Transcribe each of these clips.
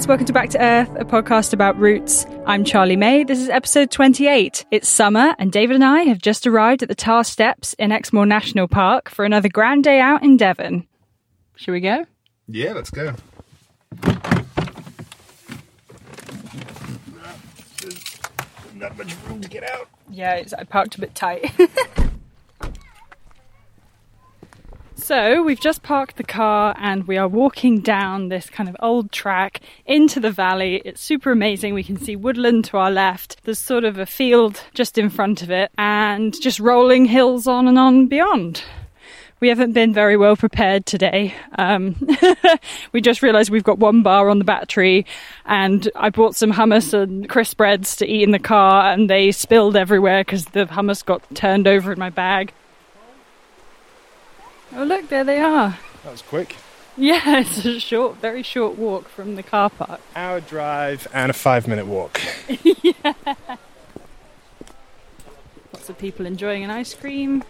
Guys, welcome to Back to Earth, a podcast about roots. I'm Charlie May. This is episode 28. It's summer, and David and I have just arrived at the Tarr Steps in Exmoor National Park for another grand day out in Devon. Shall we go? Yeah, let's go. Not much room to get out. Yeah, it's, I parked a bit tight. so, we've just parked the car and we are walking down this kind of old track into the valley. It's super amazing. We can see woodland to our left. There's sort of a field just in front of it and just rolling hills on and on beyond. We haven't been very well prepared today. Um, we just realised we've got one bar on the battery, and I bought some hummus and crisp breads to eat in the car, and they spilled everywhere because the hummus got turned over in my bag. Oh, look, there they are. That was quick. Yeah, it's a short, very short walk from the car park. Hour drive and a five minute walk. yeah. Lots of people enjoying an ice cream.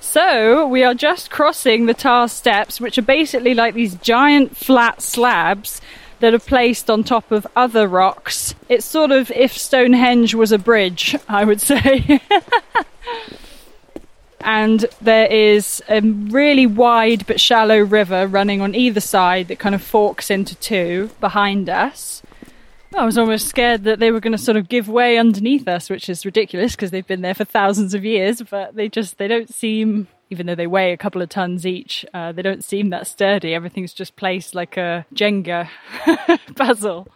So, we are just crossing the Tarr Steps, which are basically like these giant flat slabs that are placed on top of other rocks. It's sort of if Stonehenge was a bridge, I would say. and there is a really wide but shallow river running on either side that kind of forks into two behind us. I was almost scared that they were going to sort of give way underneath us, which is ridiculous because they've been there for thousands of years. But they just they don't seem, even though they weigh a couple of tons each, uh, they don't seem that sturdy. Everything's just placed like a Jenga puzzle.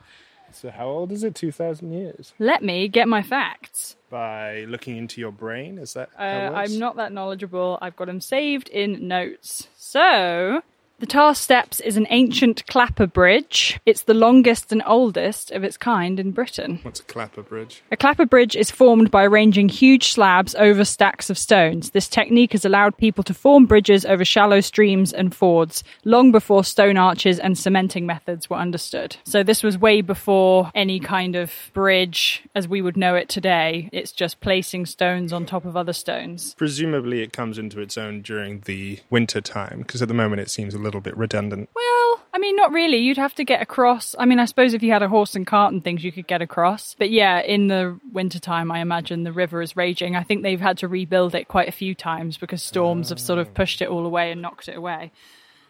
So, how old is it? 2,000 years? Let me get my facts. By looking into your brain? Is that how Uh, it works? I'm not that knowledgeable. I've got them saved in notes. So, the Tarr Steps is an ancient clapper bridge. It's the longest and oldest of its kind in Britain. What's a clapper bridge? A clapper bridge is formed by arranging huge slabs over stacks of stones. This technique has allowed people to form bridges over shallow streams and fords long before stone arches and cementing methods were understood. So this was way before any kind of bridge as we would know it today. It's just placing stones on top of other stones. Presumably, it comes into its own during the winter time, because at the moment it seems a little bit redundant. Well, I mean, not really. You'd have to get across. I mean, I suppose if you had a horse and cart and things, you could get across. But yeah, in the wintertime, I imagine the river is raging. I think they've had to rebuild it quite a few times because storms have sort of oh. pushed it all away and knocked it away.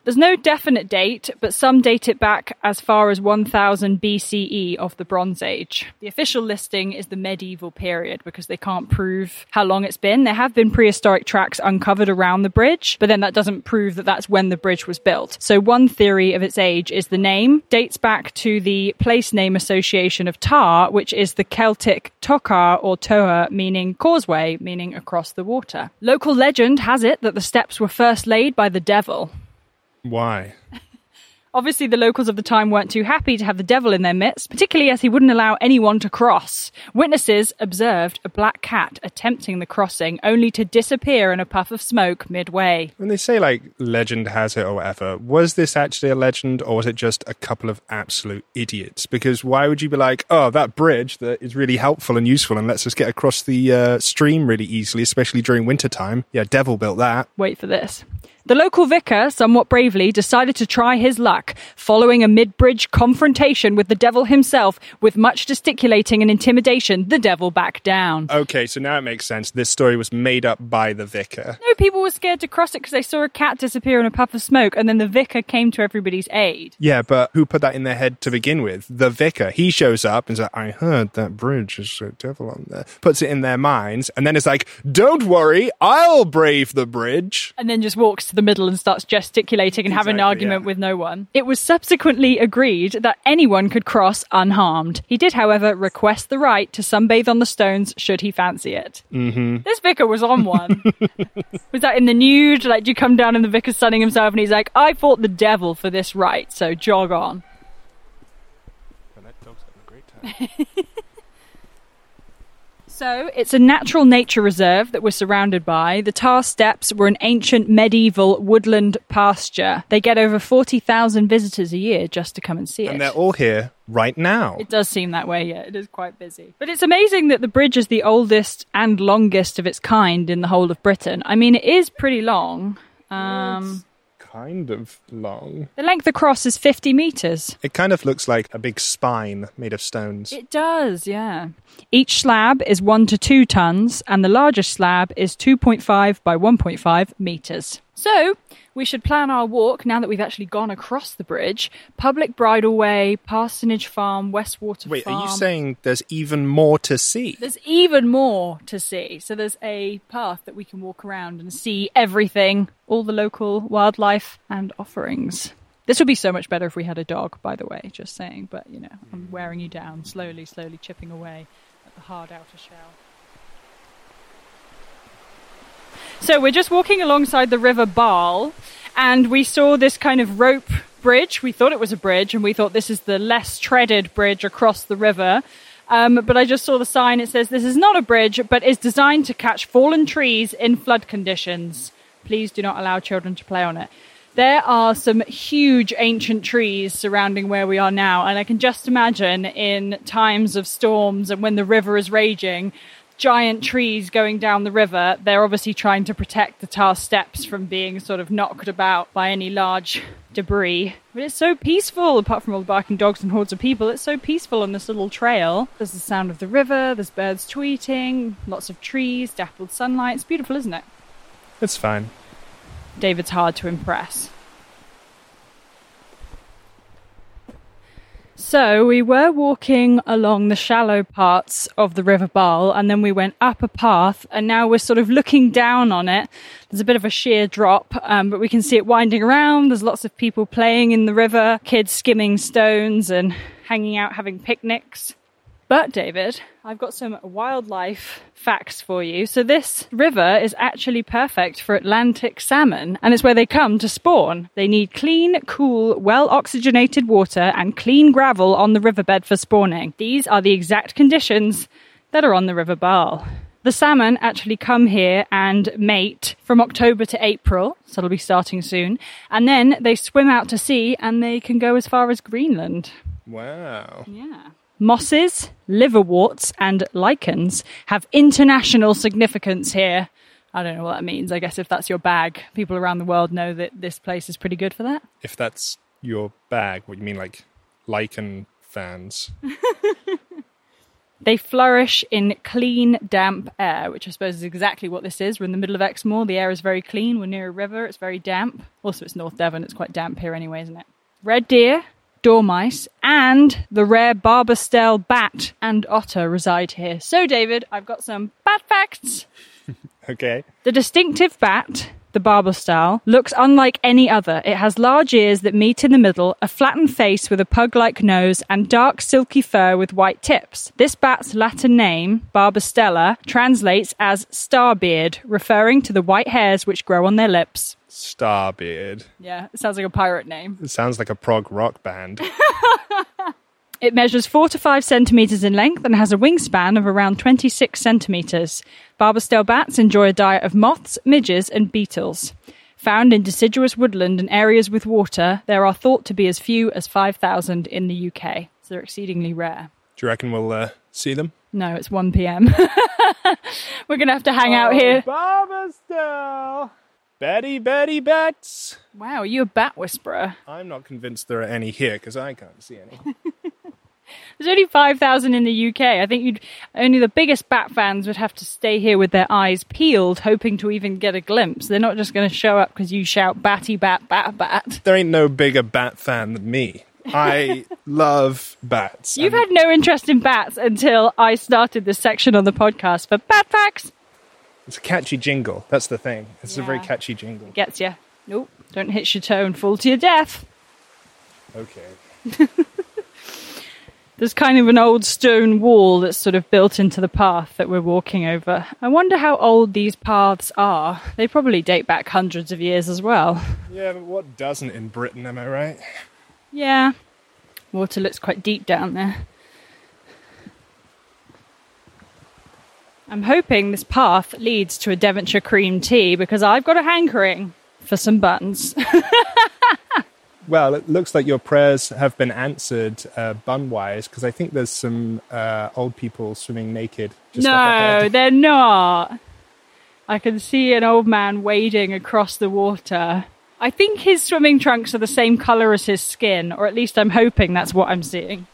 There's no definite date, but some date it back as far as 1000 BCE of the Bronze Age. The official listing is the medieval period because they can't prove how long it's been. There have been prehistoric tracks uncovered around the bridge, but then that doesn't prove that that's when the bridge was built. So one theory of its age is the name dates back to the place name association of Tarr, which is the Celtic tochar or Toa, meaning causeway, meaning across the water. Local legend has it that the steps were first laid by the devil. Why? Obviously, the locals of the time weren't too happy to have the devil in their midst, particularly as he wouldn't allow anyone to cross. Witnesses observed a black cat attempting the crossing, only to disappear in a puff of smoke midway. When they say like legend has it or whatever, was this actually a legend or was it just a couple of absolute idiots? Because why would you be like, oh, that bridge that is really helpful and useful and lets us get across the uh, stream really easily, especially during wintertime? Yeah, devil built that. Wait for this. The local vicar, somewhat bravely, decided to try his luck, following a mid bridge confrontation with the devil himself. With much gesticulating and intimidation, the devil backed down. Okay, so now it makes sense. This story was made up by the vicar. No, people were scared to cross it because they saw a cat disappear in a puff of smoke, and then the vicar came to everybody's aid. Yeah, but who put that in their head to begin with? The vicar. He shows up and says, I heard that bridge is a devil on there. Puts it in their minds, and then it's like, don't worry, I'll brave the bridge. And then just walks to the middle and starts gesticulating and having an argument yeah. with no one. It was subsequently agreed that anyone could cross unharmed. He did, however, request the right to sunbathe on the stones should he fancy it. Mm-hmm. This vicar was on one. was that in the nude? Like, do you come down and the vicar's sunning himself and he's like, I fought the devil for this right, so jog on. So, it's a natural nature reserve that we're surrounded by. The Tarr Steps were an ancient medieval woodland pasture. They get over 40,000 visitors a year just to come and see it. And they're all here right now. It does seem that way, yeah. It is quite busy. But it's amazing that the bridge is the oldest and longest of its kind in the whole of Britain. I mean, it is pretty long. Um, kind of long. the length across is 50 metres. It kind of looks like a big spine made of stones. It does, yeah. Each slab is one to two tons, and the largest slab is 2.5 by 1.5 metres. So, we should plan our walk now that we've actually gone across the bridge. Public bridleway, Parsonage Farm, Westwater Wait, Farm. are you saying there's even more to see? There's even more to see. So there's a path that we can walk around and see everything, all the local wildlife and offerings. This would be so much better if we had a dog, by the way, just saying. But, you know, I'm mm. wearing you down, slowly, slowly chipping away at the hard outer shell. So we're just walking alongside the River Barle, and we saw this kind of rope bridge. We thought it was a bridge, and we thought this is the less treaded bridge across the river. Um, but I just saw the sign. It says this is not a bridge, but is designed to catch fallen trees in flood conditions. Please do not allow children to play on it. There are some huge ancient trees surrounding where we are now, and I can just imagine in times of storms and when the river is raging, giant trees going down the river, they're obviously trying to protect the Tarr Steps from being sort of knocked about by any large debris. But it's so peaceful, apart from all the barking dogs and hordes of people, it's so peaceful on this little trail. There's the sound of the river, there's birds tweeting, lots of trees, dappled sunlight. It's beautiful, isn't it? It's fine. David's hard to impress. So we were walking along the shallow parts of the River Barle, and then we went up a path, and now we're sort of looking down on it. There's a bit of a sheer drop, um, but we can see it winding around. There's lots of people playing in the river, kids skimming stones and hanging out having picnics. But, David, I've got some wildlife facts for you. So, this river is actually perfect for Atlantic salmon, and it's where they come to spawn. They need clean, cool, well oxygenated water and clean gravel on the riverbed for spawning. These are the exact conditions that are on the River Barle. The salmon actually come here and mate from October to April, so it'll be starting soon, and then they swim out to sea and they can go as far as Greenland. Wow. Yeah. Mosses, liverworts, and lichens have international significance here. I don't know what that means. I guess if that's your bag, people around the world know that this place is pretty good for that. If that's your bag, what you mean, like lichen fans? They flourish in clean, damp air, which I suppose is exactly what this is. We're in the middle of Exmoor. The air is very clean. We're near a river. It's very damp. Also, it's North Devon. It's quite damp here anyway, isn't it? Red deer, dormice, and the rare barbastelle bat and otter reside here. So, David, I've got some bat facts. Okay. The distinctive bat the barbastelle, looks unlike any other. It has large ears that meet in the middle, a flattened face with a pug like nose, and dark silky fur with white tips. This bat's Latin name, Barbastella, translates as starbeard, referring to the white hairs which grow on their lips. Starbeard. Yeah, it sounds like a pirate name. It sounds like a prog rock band. It measures 4 to 5 centimetres in length and has a wingspan of around 26 centimetres. Barbastelle bats enjoy a diet of moths, midges, and beetles. Found in deciduous woodland and areas with water, there are thought to be as few as 5,000 in the UK. So they're exceedingly rare. Do you reckon we'll uh, see them? No, it's 1 pm. We're going to have to hang out here. Barbastelle! Betty, Betty, bats! Wow, are you a bat whisperer? I'm not convinced there are any here because I can't see any. There's only 5,000 in the UK. I think you'd only the biggest bat fans would have to stay here with their eyes peeled, hoping to even get a glimpse. They're not just going to show up because you shout batty bat bat bat. there ain't no bigger bat fan than me. I love bats. You've and had no interest in bats until I started this section on the podcast for bat facts. It's a catchy jingle. That's the thing. It's a very catchy jingle. Gets you. Nope. Don't hit your toe and fall to your death. Okay. There's kind of an old stone wall that's sort of built into the path that we're walking over. I wonder how old these paths are. They probably date back hundreds of years as well. Yeah, but what doesn't in Britain, am I right? Yeah. Water looks quite deep down there. I'm hoping this path leads to a Devonshire cream tea because I've got a hankering for some buns. Well, it looks like your prayers have been answered uh, bun wise because I think there's some uh, old people swimming naked just no, ahead. they're not. I can see an old man wading across the water. I think his swimming trunks are the same colour as his skin, or at least I'm hoping that's what I'm seeing.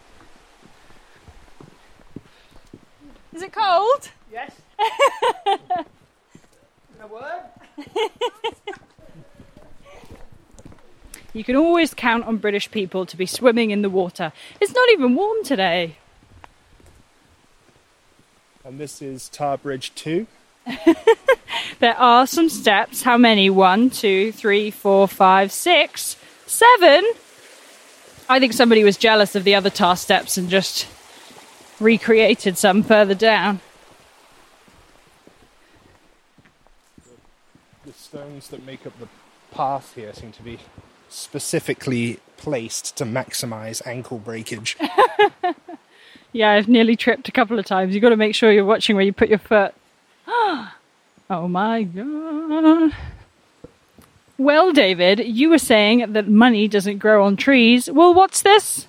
Is it cold? Yes. You can always count on British people to be swimming in the water. It's not even warm today. And this is Tar Bridge 2. There are some steps. How many? One, two, three, four, five, six, seven. I think somebody was jealous of the other Tarr Steps and just recreated some further down. The stones that make up the path here seem to be specifically placed to maximize ankle breakage. Yeah, I've nearly tripped a couple of times. You've got to make sure you're watching where you put your foot. oh my god. Well, David, you were saying that money doesn't grow on trees. Well, what's this?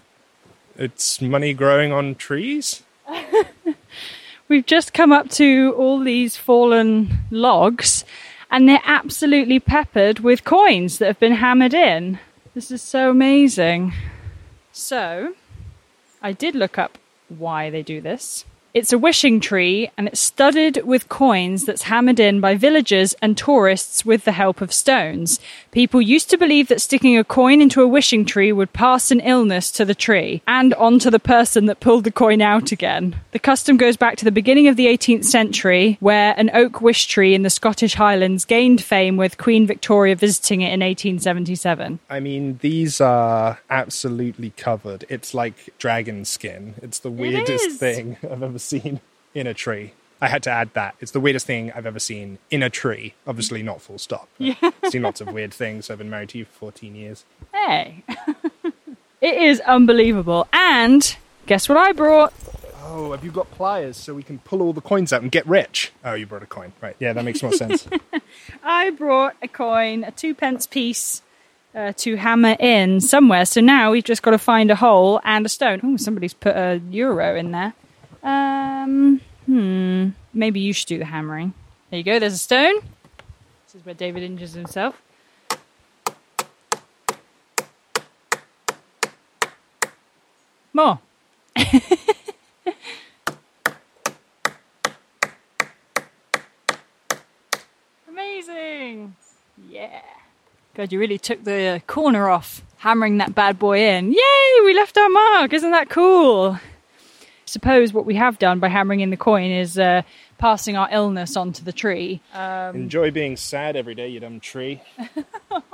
it's money growing on trees? We've just come up to all these fallen logs, and they're absolutely peppered with coins that have been hammered in. This is so amazing. So, I did look up why they do this. It's a wishing tree and it's studded with coins that's hammered in by villagers and tourists with the help of stones. People used to believe that sticking a coin into a wishing tree would pass an illness to the tree and onto the person that pulled the coin out again. The custom goes back to the beginning of the 18th century, where an oak wish tree in the Scottish Highlands gained fame with Queen Victoria visiting it in 1877. I mean, these are absolutely covered. It's like dragon skin. It's the weirdest is. thing I've ever seen in a tree. I had to add that. It's the weirdest thing I've ever seen in a tree. Obviously, not full stop. I've seen lots of weird things. I've been married to you for 14 years. Hey! it is unbelievable. And guess what I brought? Oh, have you got pliers so we can pull all the coins out and get rich? Oh, you brought a coin. Right. Yeah, that makes more sense. I brought a coin, a two pence piece, uh, to hammer in somewhere. So now we've just got to find a hole and a stone. Oh, somebody's put a euro in there. Um, hmm. Maybe you should do the hammering. There you go. There's a stone. This is where David injures himself. More. Amazing. Yeah. God, you really took the corner off, hammering that bad boy in. Yay, we left our mark. Isn't that cool? Suppose what we have done by hammering in the coin is uh, passing our illness onto the tree. Um, Enjoy being sad every day, you dumb tree.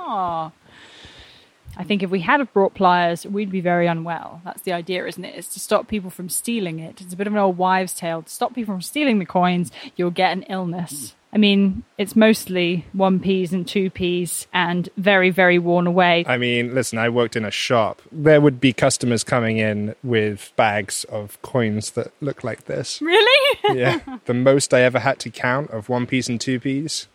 I think if we had have brought pliers, we'd be very unwell. That's the idea, isn't it? It's to stop people from stealing it. It's a bit of an old wives' tale. To stop people from stealing the coins, you'll get an illness. I mean, it's mostly one p's and two p's and very, very worn away. I mean, listen, I worked in a shop. There would be customers coming in with bags of coins that look like this. Really? Yeah. the most I ever had to count of one piece and two piece,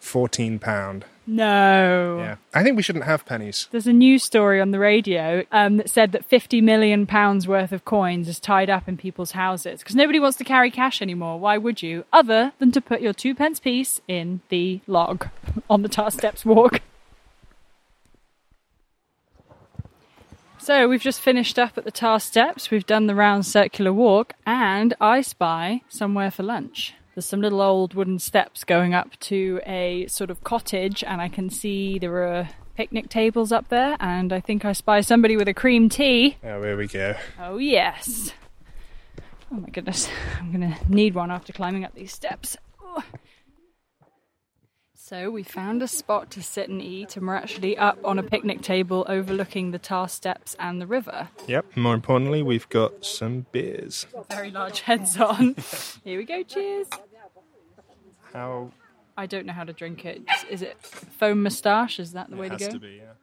fourteen pound. No. Yeah. I think we shouldn't have pennies. There's a news story on the radio um, that said that 50 million pounds worth of coins is tied up in people's houses because nobody wants to carry cash anymore. Why would you? Other than to put your two pence piece in the log on the Tarr Steps walk. So we've just finished up at the Tarr Steps. We've done the round circular walk, and I spy somewhere for lunch. There's some little old wooden steps going up to a sort of cottage, and I can see there are picnic tables up there. And I think I spy somebody with a cream tea. Oh, here we go. Oh, yes. Oh my goodness, I'm gonna need one after climbing up these steps. Oh. So we found a spot to sit and eat, and we're actually up on a picnic table overlooking the Tarr Steps and the river. Yep. More importantly, we've got some beers. Very large heads on. Here we go, cheers. How I don't know how to drink it. Is it foam moustache? Is that the way it to has go? to be, yeah.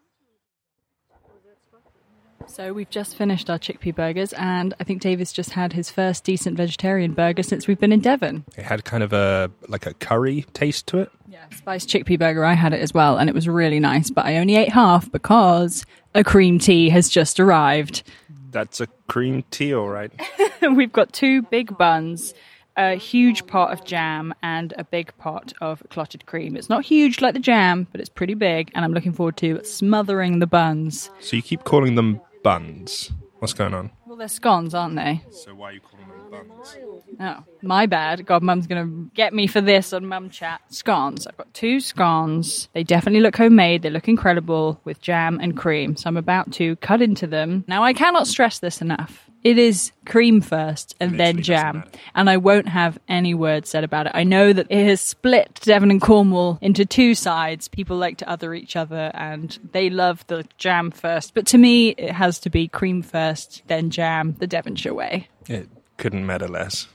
So we've just finished our chickpea burgers, and I think David's just had his first decent vegetarian burger since we've been in Devon. It had kind of a like a curry taste to it. Yeah, spiced chickpea burger. I had it as well, and it was really nice. But I only ate half because a cream tea has just arrived. That's a cream tea, all right. We've got two big buns, a huge pot of jam, and a big pot of clotted cream. It's not huge like the jam, but it's pretty big, and I'm looking forward to smothering the buns. So you keep calling them buns. What's going on? Well, they're scones, aren't they? So why are you calling them buns? Oh, my bad. God, Mum's going to get me for this on Mum Chat. Scones. I've got two scones. They definitely look homemade. They look incredible with jam and cream. So I'm about to cut into them. Now, I cannot stress this enough. It is cream first and then Literally doesn't jam. And I won't have any words said about it. I know that it has split Devon and Cornwall into two sides. People like to other each other and they love the jam first. But to me, it has to be cream first, then jam, the Devonshire way. It couldn't matter less.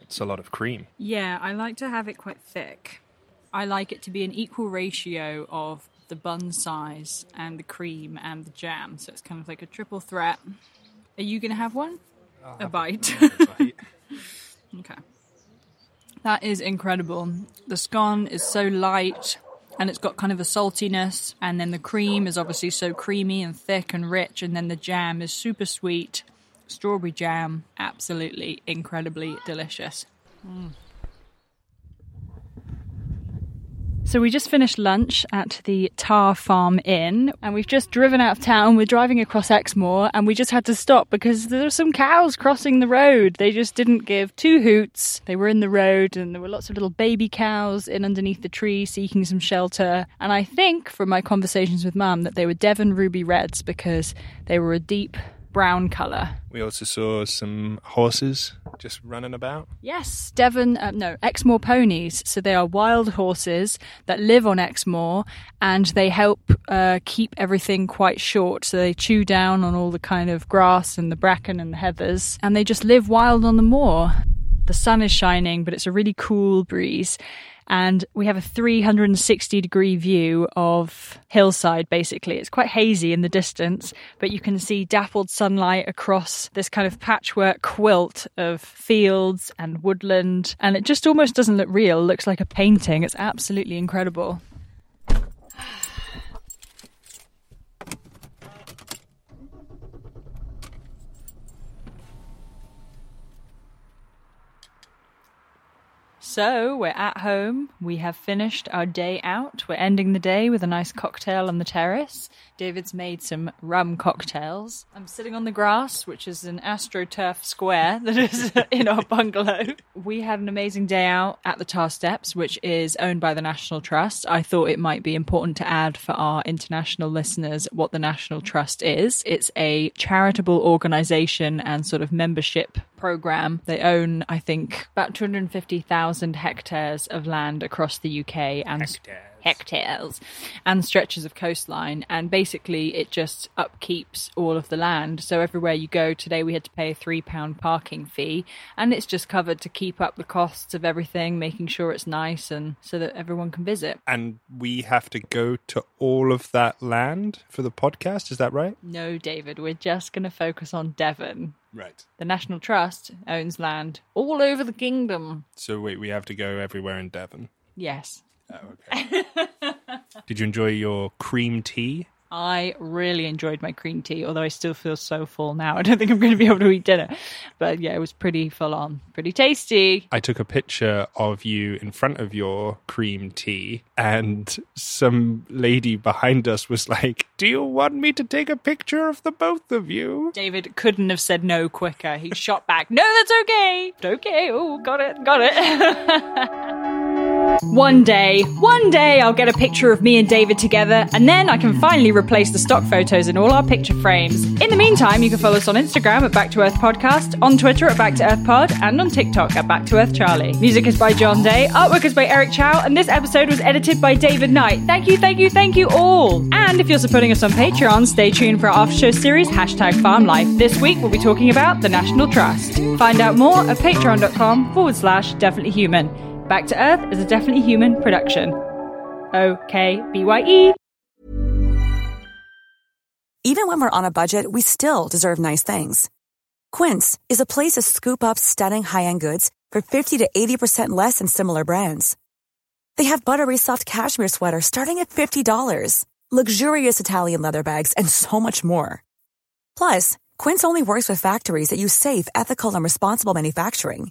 It's a lot of cream. Yeah, I like to have it quite thick. I like it to be an equal ratio of the bun size and the cream and the jam. So it's kind of like a triple threat. Are you going to have one? a bite. okay. That is incredible. The scone is so light and it's got kind of a saltiness. And then the cream is obviously so creamy and thick and rich. And then the jam is super sweet. Strawberry jam, absolutely incredibly delicious. So we just finished lunch at the Tarr Farm Inn and we've just driven out of town. We're driving across Exmoor and we just had to stop because there were some cows crossing the road. They just didn't give two hoots. They were in the road and there were lots of little baby cows in underneath the tree seeking some shelter. And I think from my conversations with mum that they were Devon Ruby Reds because they were a deep brown colour. We also saw some horses just running about. Yes, Devon, uh, no, Exmoor ponies. So they are wild horses that live on Exmoor and they help uh, keep everything quite short. So they chew down on all the kind of grass and the bracken and the heathers and they just live wild on the moor. The sun is shining, but it's a really cool breeze. And we have a 360 degree view of hillside, basically. It's quite hazy in the distance, but you can see dappled sunlight across this kind of patchwork quilt of fields and woodland. And it just almost doesn't look real, it looks like a painting. It's absolutely incredible. So we're at home. We have finished our day out. We're ending the day with a nice cocktail on the terrace. David's made some rum cocktails. I'm sitting on the grass, which is an astroturf square that is in our bungalow. We had an amazing day out at the Tarr Steps, which is owned by the National Trust. I thought it might be important to add for our international listeners what the National Trust is. It's a charitable organisation and sort of membership program. They own, I think, about 250,000 hectares of land across the UK and Hectares. hectares and stretches of coastline and basically it just upkeeps all of the land so everywhere you go today we had to pay a three pound parking fee and it's just covered to keep up the costs of everything making sure it's nice and so that everyone can visit And we have to go to all of that land for the podcast. Is that right? no david we're just going to focus on devon Right. the national trust owns land all over the kingdom So wait, we have to go everywhere in Devon. yes Oh, okay. Did you enjoy your cream tea? I really enjoyed my cream tea, although I still feel so full now. I don't think I'm going to be able to eat dinner. But yeah, it was pretty full on, pretty tasty. I took a picture of you in front of your cream tea, and some lady behind us was like, Do you want me to take a picture of the both of you? David couldn't have said no quicker. He shot back, No, that's okay. Okay. Oh, got it. Got it. One day, one day I'll get a picture of me and David together, and then I can finally replace the stock photos in all our picture frames. In the meantime, you can follow us on Instagram at Back to Earth Podcast, on Twitter at Back to Earth Pod, and on TikTok at Back to Earth Charlie. Music is by John Day, artwork is by Eric Chow, and this episode was edited by David Knight. Thank you, thank you, thank you all. And if you're supporting us on Patreon, stay tuned for our after show series, hashtag Farm Life. This week we'll be talking about the National Trust. Find out more at patreon.com forward slash definitely human. Back to Earth is a definitely human production. Okay, BYE. Even when we're on a budget, we still deserve nice things. Quince is a place to scoop up stunning high-end goods for 50 to 80% less than similar brands. They have buttery soft cashmere sweaters starting at $50, luxurious Italian leather bags, and so much more. Plus, Quince only works with factories that use safe, ethical, and responsible manufacturing.